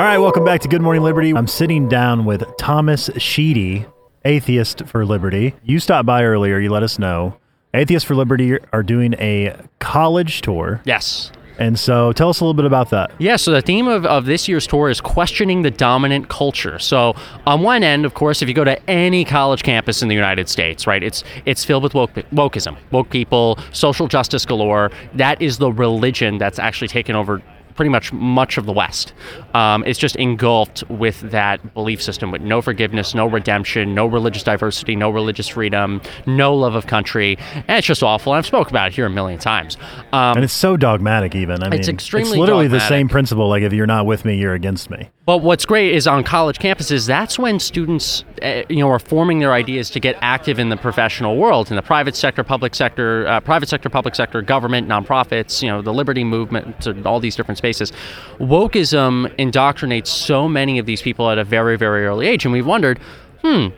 All right, welcome back to Good Morning Liberty. I'm sitting down with Thomas Sheedy, Atheist for Liberty. You stopped by earlier, you let us know. Atheists for Liberty are doing a college tour. Yes. And so tell us a little bit about that. Yeah, so the theme of, of this year's tour is questioning the dominant culture. So on one end, of course, if you go to any college campus in the United States, right, it's it's filled with woke, wokeism, woke people, social justice galore. That is the religion that's actually taken over pretty much much of the West. Um, it's just engulfed with that belief system with no forgiveness, no redemption, no religious diversity, no religious freedom, no love of country. And it's just awful. And I've spoken about it here a million times. Um, And it's so dogmatic, even. I mean, It's extremely It's literally the same principle. Like, if you're not with me, you're against me. But what's great is on college campuses, that's when students, uh, you know, are forming their ideas to get active in the professional world, in the private sector, public sector, uh, private sector, public sector, government, nonprofits, you know, the liberty movement, all these different spaces. Wokeism indoctrinates so many of these people at a very, very early age, and we've wondered, hmm.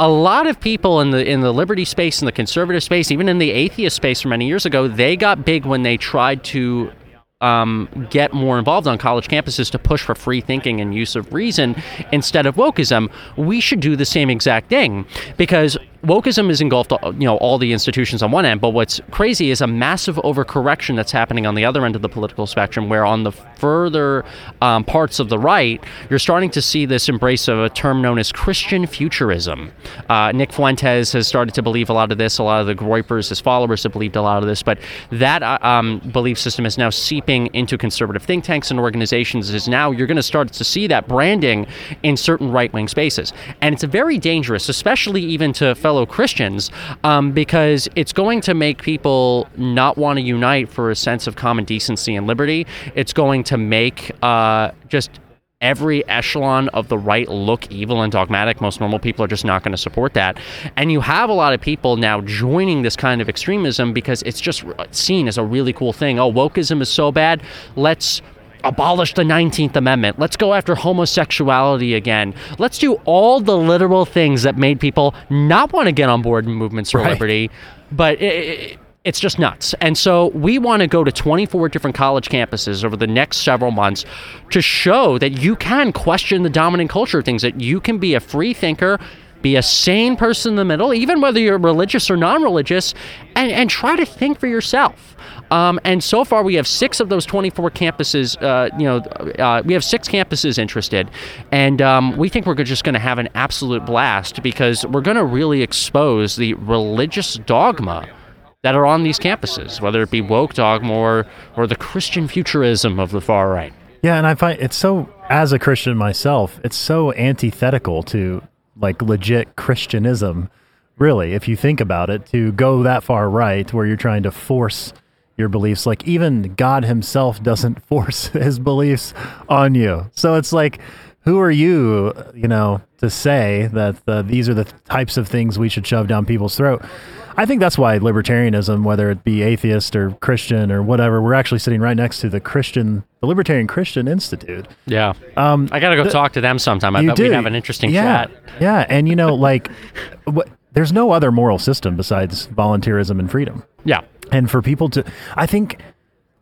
A lot of people in the in the liberty space, in the conservative space, even in the atheist space from many years ago, they got big when they tried to um, get more involved on college campuses to push for free thinking and use of reason instead of wokeism. We should do the same exact thing because wokeism is engulfed, you know, all the institutions on one end. But what's crazy is a massive overcorrection that's happening on the other end of the political spectrum, where on the further um, parts of the right, you're starting to see this embrace of a term known as Christian futurism. Uh, Nick Fuentes has started to believe a lot of this. A lot of the Groypers, his followers, have believed a lot of this. But that uh, um, belief system is now seeping into conservative think tanks and organizations. Is now you're going to start to see that branding in certain right wing spaces, and it's very dangerous, especially even to fellow Christians, um, because it's going to make people not want to unite for a sense of common decency and liberty. It's going to make uh, just every echelon of the right look evil and dogmatic. Most normal people are just not going to support that. And you have a lot of people now joining this kind of extremism because it's just seen as a really cool thing. Oh, wokeism is so bad. Let's abolish the 19th Amendment. Let's go after homosexuality again. Let's do all the literal things that made people not want to get on board in movements for Right. liberty. But it, it, it's just nuts. And so we want to go to 24 different college campuses over the next several months to show that you can question the dominant culture of things, that you can be a free thinker. Be a sane person in the middle, even whether you're religious or non religious, and, and try to think for yourself. Um, and so far, we have six of those 24 campuses. Uh, you know, uh, we have six campuses interested, and um, we think we're just going to have an absolute blast because we're going to really expose the religious dogma that are on these campuses, whether it be woke dogma or, or the Christian futurism of the far right. Yeah, and I find it's so as a Christian myself, it's so antithetical to like legit Christianism, really, if you think about it, to go that far right where you're trying to force your beliefs. Like even God himself doesn't force his beliefs on you. So it's like who are you, you know, to say that uh, these are the types of things we should shove down people's throat? I think that's why libertarianism, whether it be atheist or Christian or whatever, we're actually sitting right next to the Christian, the Libertarian Christian Institute. Yeah. Um, I got to go talk to them sometime. I bet do. we'd have an interesting yeah. chat. Yeah, and you know, like, what, there's no other moral system besides voluntaryism and freedom. Yeah. And for people to, I think,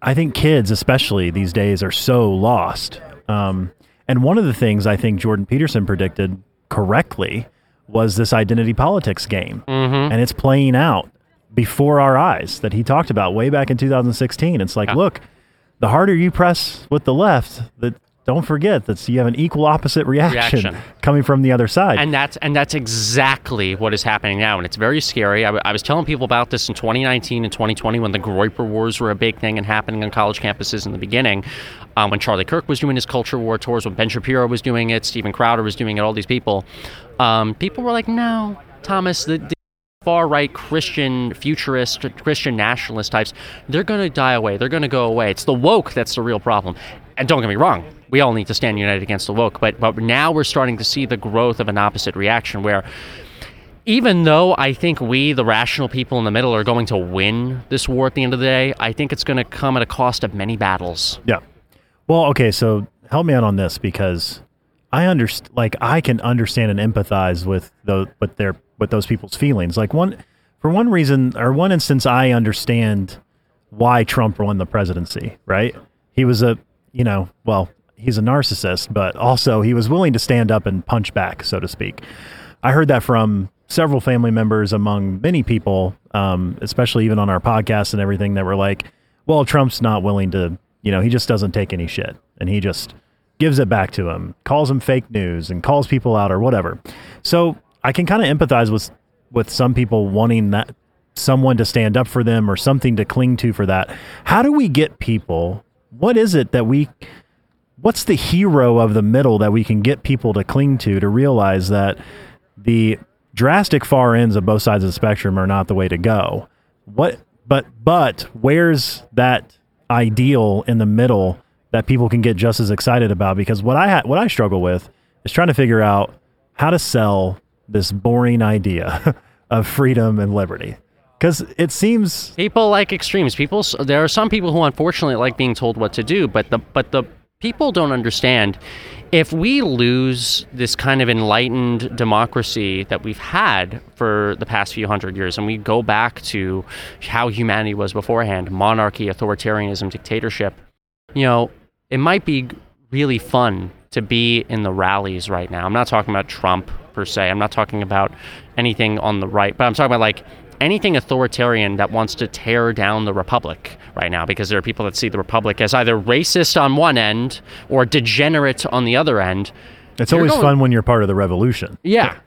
I think kids, especially these days, are so lost. Um, and one of the things I think Jordan Peterson predicted correctly was this identity politics game, Mm-hmm. and it's playing out before our eyes that he talked about way back in 2016. It's like, look, the harder you press with the left, that don't forget that you have an equal opposite reaction, Reaction. coming from the other side. And that's and that's exactly what is happening now, and it's very scary. I, w- I was telling people about this in 2019 and 2020 when the Groyper Wars were a big thing and happening on college campuses in the beginning. Um, when Charlie Kirk was doing his culture war tours, when Ben Shapiro was doing it, Steven Crowder was doing it, all these people, um, people were like, "No, Thomas, the, the far right Christian futurist, Christian nationalist types, they're going to die away. They're going to go away. It's the woke that's the real problem. And don't get me wrong, we all need to stand united against the woke. But but now we're starting to see the growth of an opposite reaction where. Even though I think we, the rational people in the middle, are going to win this war at the end of the day, I think it's going to come at a cost of many battles. Yeah. Well, okay, so help me out on this because I understand like I can understand and empathize with those with their with those people's feelings. Like one for one reason or one instance I understand why Trump won the presidency, right? He was a, you know, well, he's a narcissist, but also he was willing to stand up and punch back, so to speak. I heard that from several family members, among many people, um, especially even on our podcast and everything, that were like, "Well, Trump's not willing to, you know, he just doesn't take any shit, and he just gives it back to him, calls him fake news, and calls people out or whatever." So I can kind of empathize with with some people wanting that someone to stand up for them or something to cling to for that. How do we get people? What is it that we what's the hero of the middle that we can get people to cling to to realize that the drastic far ends of both sides of the spectrum are not the way to go. What but but where's that ideal in the middle that people can get just as excited about because what I ha- what I struggle with is trying to figure out how to sell this boring idea of freedom and liberty because it seems people like extremes. People, there are some people who unfortunately like being told what to do, but the but the people don't understand. If we lose this kind of enlightened democracy that we've had for the past few hundred years, and we go back to how humanity was beforehand monarchy, authoritarianism, dictatorship you know, it might be really fun to be in the rallies right now. I'm not talking about Trump per se. I'm not talking about anything on the right, but I'm talking about like anything authoritarian that wants to tear down the republic right now because there are people that see the republic as either racist on one end or degenerate on the other end. It's always going, fun when you're part of the revolution. Yeah.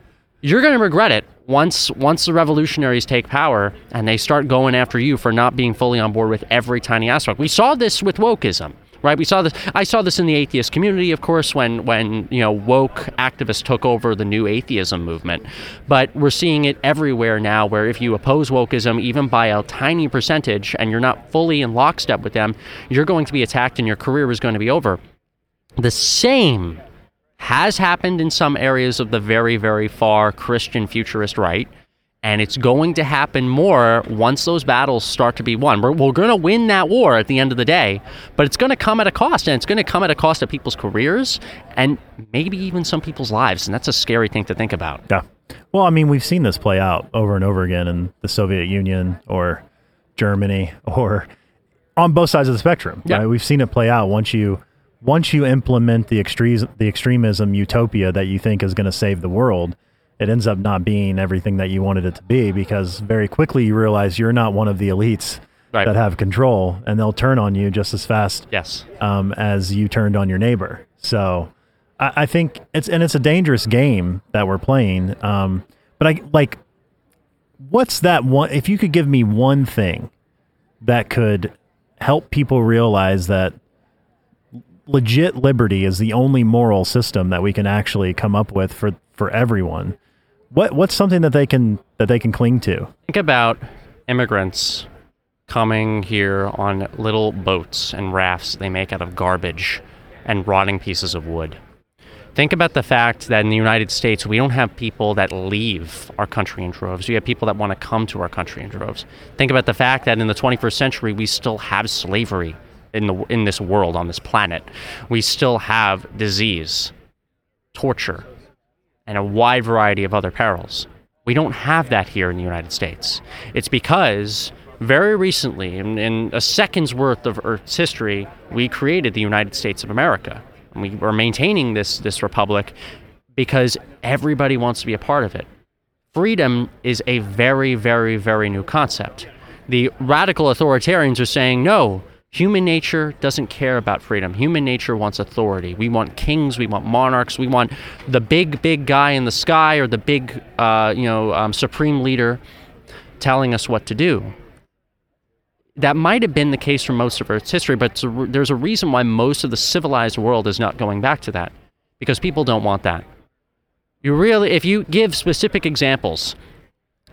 You're going to regret it once once the revolutionaries take power and they start going after you for not being fully on board with every tiny aspect. We saw this with wokeism right? We saw this. I saw this in the atheist community, of course, when when you know woke activists took over the new atheism movement. But we're seeing it everywhere now, where if you oppose wokeism even by a tiny percentage, and you're not fully in lockstep with them, you're going to be attacked, and your career is going to be over. The same has happened in some areas of the very, very far Christian futurist right. And it's going to happen more once those battles start to be won. We're, we're going to win that war at the end of the day, but it's going to come at a cost. And it's going to come at a cost of people's careers and maybe even some people's lives. And that's a scary thing to think about. Yeah. Well, I mean, we've seen this play out over and over again in the Soviet Union or Germany or on both sides of the spectrum. Yeah. Right? We've seen it play out once you once you implement the extremes the extremism utopia that you think is going to save the world it ends up not being everything that you wanted it to be because very quickly you realize you're not one of the elites right. that have control and they'll turn on you just as fast yes. um, as you turned on your neighbor. So I, I, think it's, and it's a dangerous game that we're playing. Um, but I like, what's that one, if you could give me one thing that could help people realize that legit liberty is the only moral system that we can actually come up with for, for everyone what what's something that they can that they can cling to? Think about immigrants coming here on little boats and rafts they make out of garbage and rotting pieces of wood. Think about the fact that in the United States, we don't have people that leave our country in droves. We have people that want to come to our country in droves. Think about the fact that in the 21st century, we still have slavery in, the, in this world, on this planet. We still have disease, torture, and a wide variety of other perils. We don't have that here in the United States. It's because very recently, in, in, a second's worth of Earth's history, we created the United States of America. And we are maintaining this, this republic because everybody wants to be a part of it. Freedom is a very, very, very new concept. The radical authoritarians are saying, no, Human nature doesn't care about freedom. Human nature wants authority. We want kings. We want monarchs. We want the big, big guy in the sky or the big, uh, you know, um, supreme leader telling us what to do. That might have been the case for most of Earth's history, but there's a reason why most of the civilized world is not going back to that, because people don't want that. You really, if you give specific examples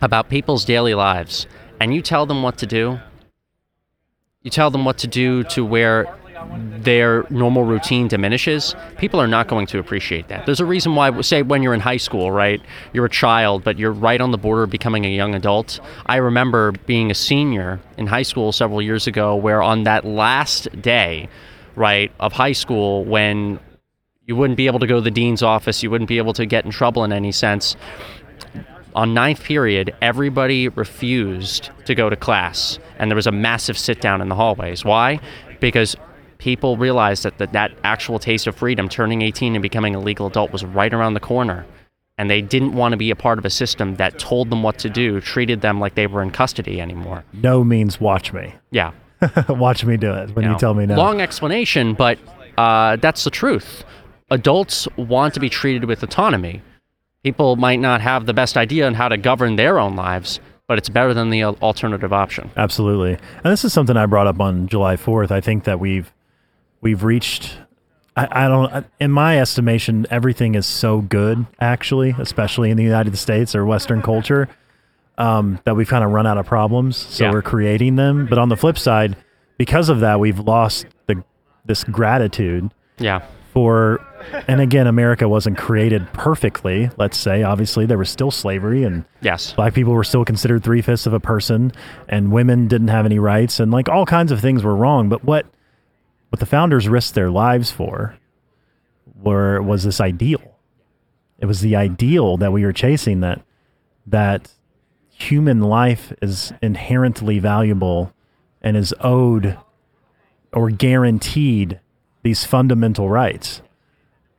about people's daily lives and you tell them what to do, you tell them what to do to where their normal routine diminishes, people are not going to appreciate that. There's a reason why, say, when you're in high school, right? You're a child, but you're right on the border of becoming a young adult. I remember being a senior in high school several years ago, where on that last day, right, of high school, when you wouldn't be able to go to the dean's office, you wouldn't be able to get in trouble in any sense on ninth period, everybody refused to go to class, and there was a massive sit down in the hallways. Why? Because people realized that, that that actual taste of freedom, turning 18 and becoming a legal adult, was right around the corner. And they didn't want to be a part of a system that told them what to do, treated them like they were in custody anymore. No means watch me. Yeah. watch me do it when you, know, tell me no. Long explanation, but uh, that's the truth. Adults want to be treated with autonomy. People might not have the best idea on how to govern their own lives, but it's better than the alternative option. Absolutely. And this is something I brought up on July 4th. I think that we've we've reached I, I don't in my estimation everything is so good actually, especially in the United States or western culture um, that we've kind of run out of problems, so Yeah. we're creating them. But on the flip side, because of that we've lost the this gratitude Yeah. for and again America wasn't created perfectly, let's say. Obviously there was still slavery and Yes. black people were still considered three fifths of a person, and women didn't have any rights, and like all kinds of things were wrong. But what what the founders risked their lives for were was this ideal. It was the ideal that we were chasing that that human life is inherently valuable and is owed or guaranteed these fundamental rights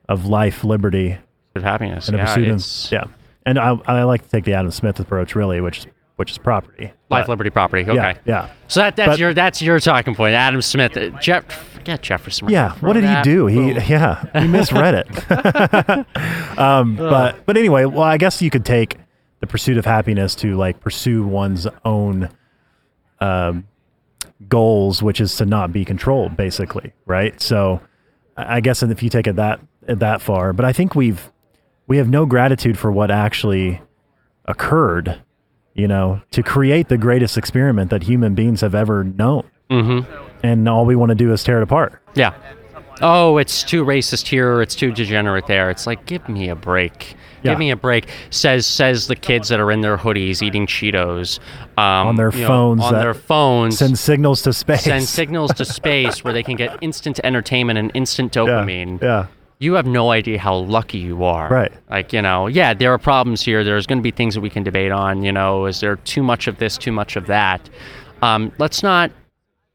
of life, liberty, With happiness. and yeah, pursuit of yeah. And I, I like to take the Adam Smith approach really, which is which is property. life, But- liberty, property. Okay. Yeah, yeah, So that, that's But- your that's your talking point. Adam Smith. Uh, Jeff, forget Jefferson. yeah. What did he do? He boom. yeah, he misread it. um, but but anyway, well, I guess you could take the pursuit of happiness to like pursue one's own um, goals, which is to not be controlled, basically, right? So I I guess if you take it that that far, but I think we've we have no gratitude for what actually occurred, you know, to create the greatest experiment that human beings have ever known. Mm-hmm. And all we want to do is tear it apart. Yeah. Oh, it's too racist here. It's too degenerate there. It's like, give me a break. Yeah. Give me a break. Says says the kids that are in their hoodies eating Cheetos um, On their you know, phones on their phones. Send signals to space. send signals to space where they can get instant entertainment and instant dopamine. Yeah. You have no idea how lucky you are. Right. Like, you know, yeah, there are problems here. There's going to be things that we can debate on. You know, is there too much of this, too much of that? Um, let's not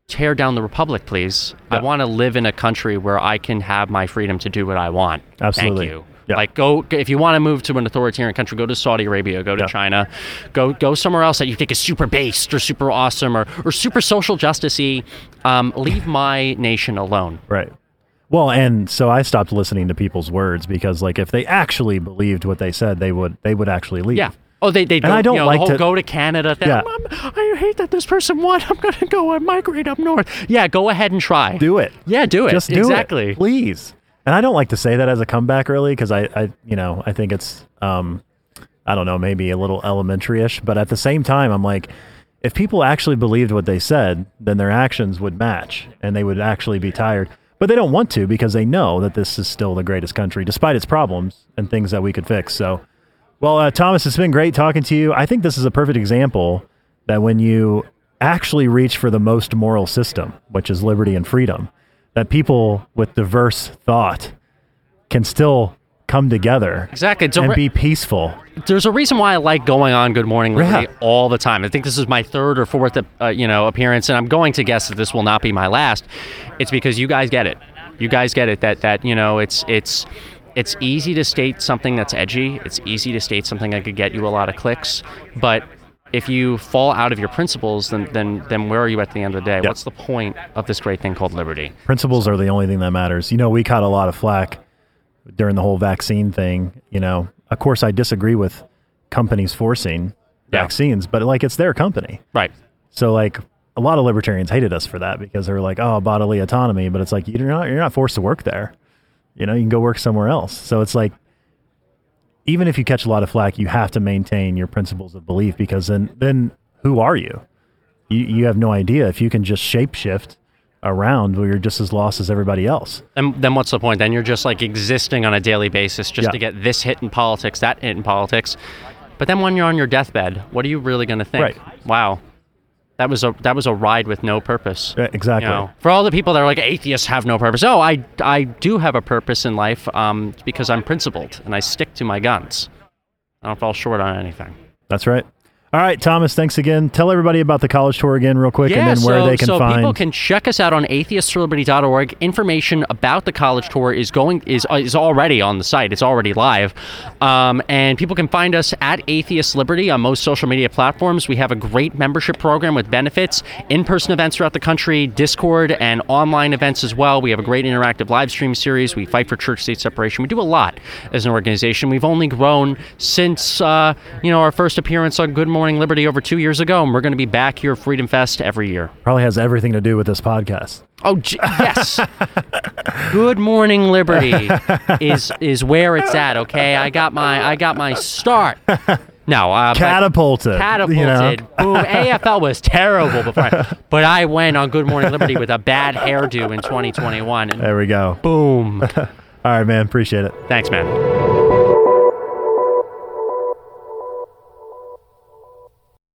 tear down the republic, please. I want to live in a country where I can have my freedom to do what I want. Absolutely. Thank you. Yeah. Like go if you want to move to an authoritarian country, go to Saudi Arabia, go to Yeah. China, go go somewhere else that you think is super based or super awesome or, or super social justicey. Um, leave my nation alone. Right. Well, and so I stopped listening to people's words because, like, if they actually believed what they said, they would they would actually leave. Yeah. Oh, they they go, I don't you know, like to- go to Canada thing. Yeah. "Um, I hate that this person won. I'm gonna go and migrate up north. Yeah, go ahead and try. Do it. Yeah, do it. Just do exactly. it, please. And I don't like to say that as a comeback, really, because I, I, you know, I think it's, um, I don't know, maybe a little elementary-ish. But at the same time, I'm like, if people actually believed what they said, then their actions would match, and they would actually be tired. But they don't want to because they know that this is still the greatest country, despite its problems and things that we could fix. So, well, uh, Thomas, it's been great talking to you. I think this is a perfect example that when you actually reach for the most moral system, which is liberty and freedom, that people with diverse thought can still come together Exactly. It's and re- be peaceful. there's a reason why I like going on Good Morning Liberty Yeah. all the time. I think this is my third or fourth, uh, you know, appearance, and I'm going to guess that this will not be my last. It's because you guys get it. You guys get it. That that you know, it's it's it's easy to state something that's edgy. It's easy to state something that could get you a lot of clicks, but if you fall out of your principles, then then then where are you at the end of the day? Yeah. What's the point of this great thing called liberty? Principles are the only thing that matters. You know, we caught a lot of flack during the whole vaccine thing. You know, of course, I disagree with companies forcing Yeah. vaccines, but like it's their company. Right. So like a lot of libertarians hated us for that because they were like, "Oh, bodily autonomy," but it's like you're not you're not forced to work there. You know, you can go work somewhere else. So it's like even if you catch a lot of flack, you have to maintain your principles of belief because then then who are you? You you have no idea if you can just shapeshift around where you're just as lost as everybody else. And then what's the point? Then you're just like existing on a daily basis just Yeah. to get this hit in politics, that hit in politics. But then when you're on your deathbed, what are you really going to think? Right. Wow, that was a that was a ride with no purpose. Yeah, exactly. You know, for all the people that are like atheists have no purpose. Oh, I I do have a purpose in life um, because I'm principled and I stick to my guns. I don't fall short on anything. That's right. All right, Thomas, thanks again. Tell everybody about the college tour again, real quick, Yeah, and then where so, they can so find. So people can check us out on atheistforliberty.org. Information about the college tour is going is is already on the site. It's already live, um, and people can find us at Atheist Liberty on most social media platforms. We have a great membership program with benefits, in-person events throughout the country, Discord, and online events as well. We have a great interactive live stream series. We fight for church-state separation. We do a lot as an organization. We've only grown since uh, you know our first appearance on Good Morning Liberty over two years ago, and we're going to be back here at Freedom Fest every year. Probably has everything to do with this podcast. Oh yes. Good morning, Liberty is is where it's at. Okay, I got my I got my start. No, uh, Catapulted. catapulted. You know? Boom. AFL was terrible before, I, but I went on Good Morning Liberty with a bad hairdo in 2021. And There we go. boom. All right, man. Appreciate it. Thanks, man.